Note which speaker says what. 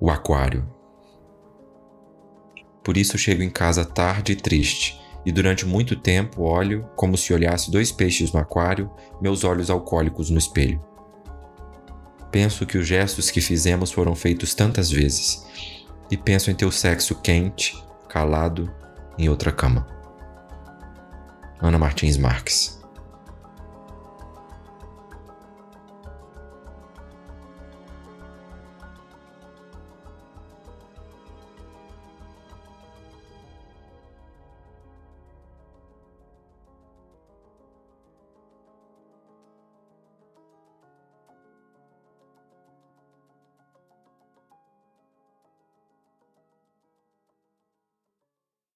Speaker 1: o aquário. Por isso chego em casa tarde e triste, e durante muito tempo olho, como se olhasse dois peixes no aquário, meus olhos alcoólicos no espelho. Penso que os gestos que fizemos foram feitos tantas vezes, e penso em teu sexo quente, calado, em outra cama. Ana Martins Marques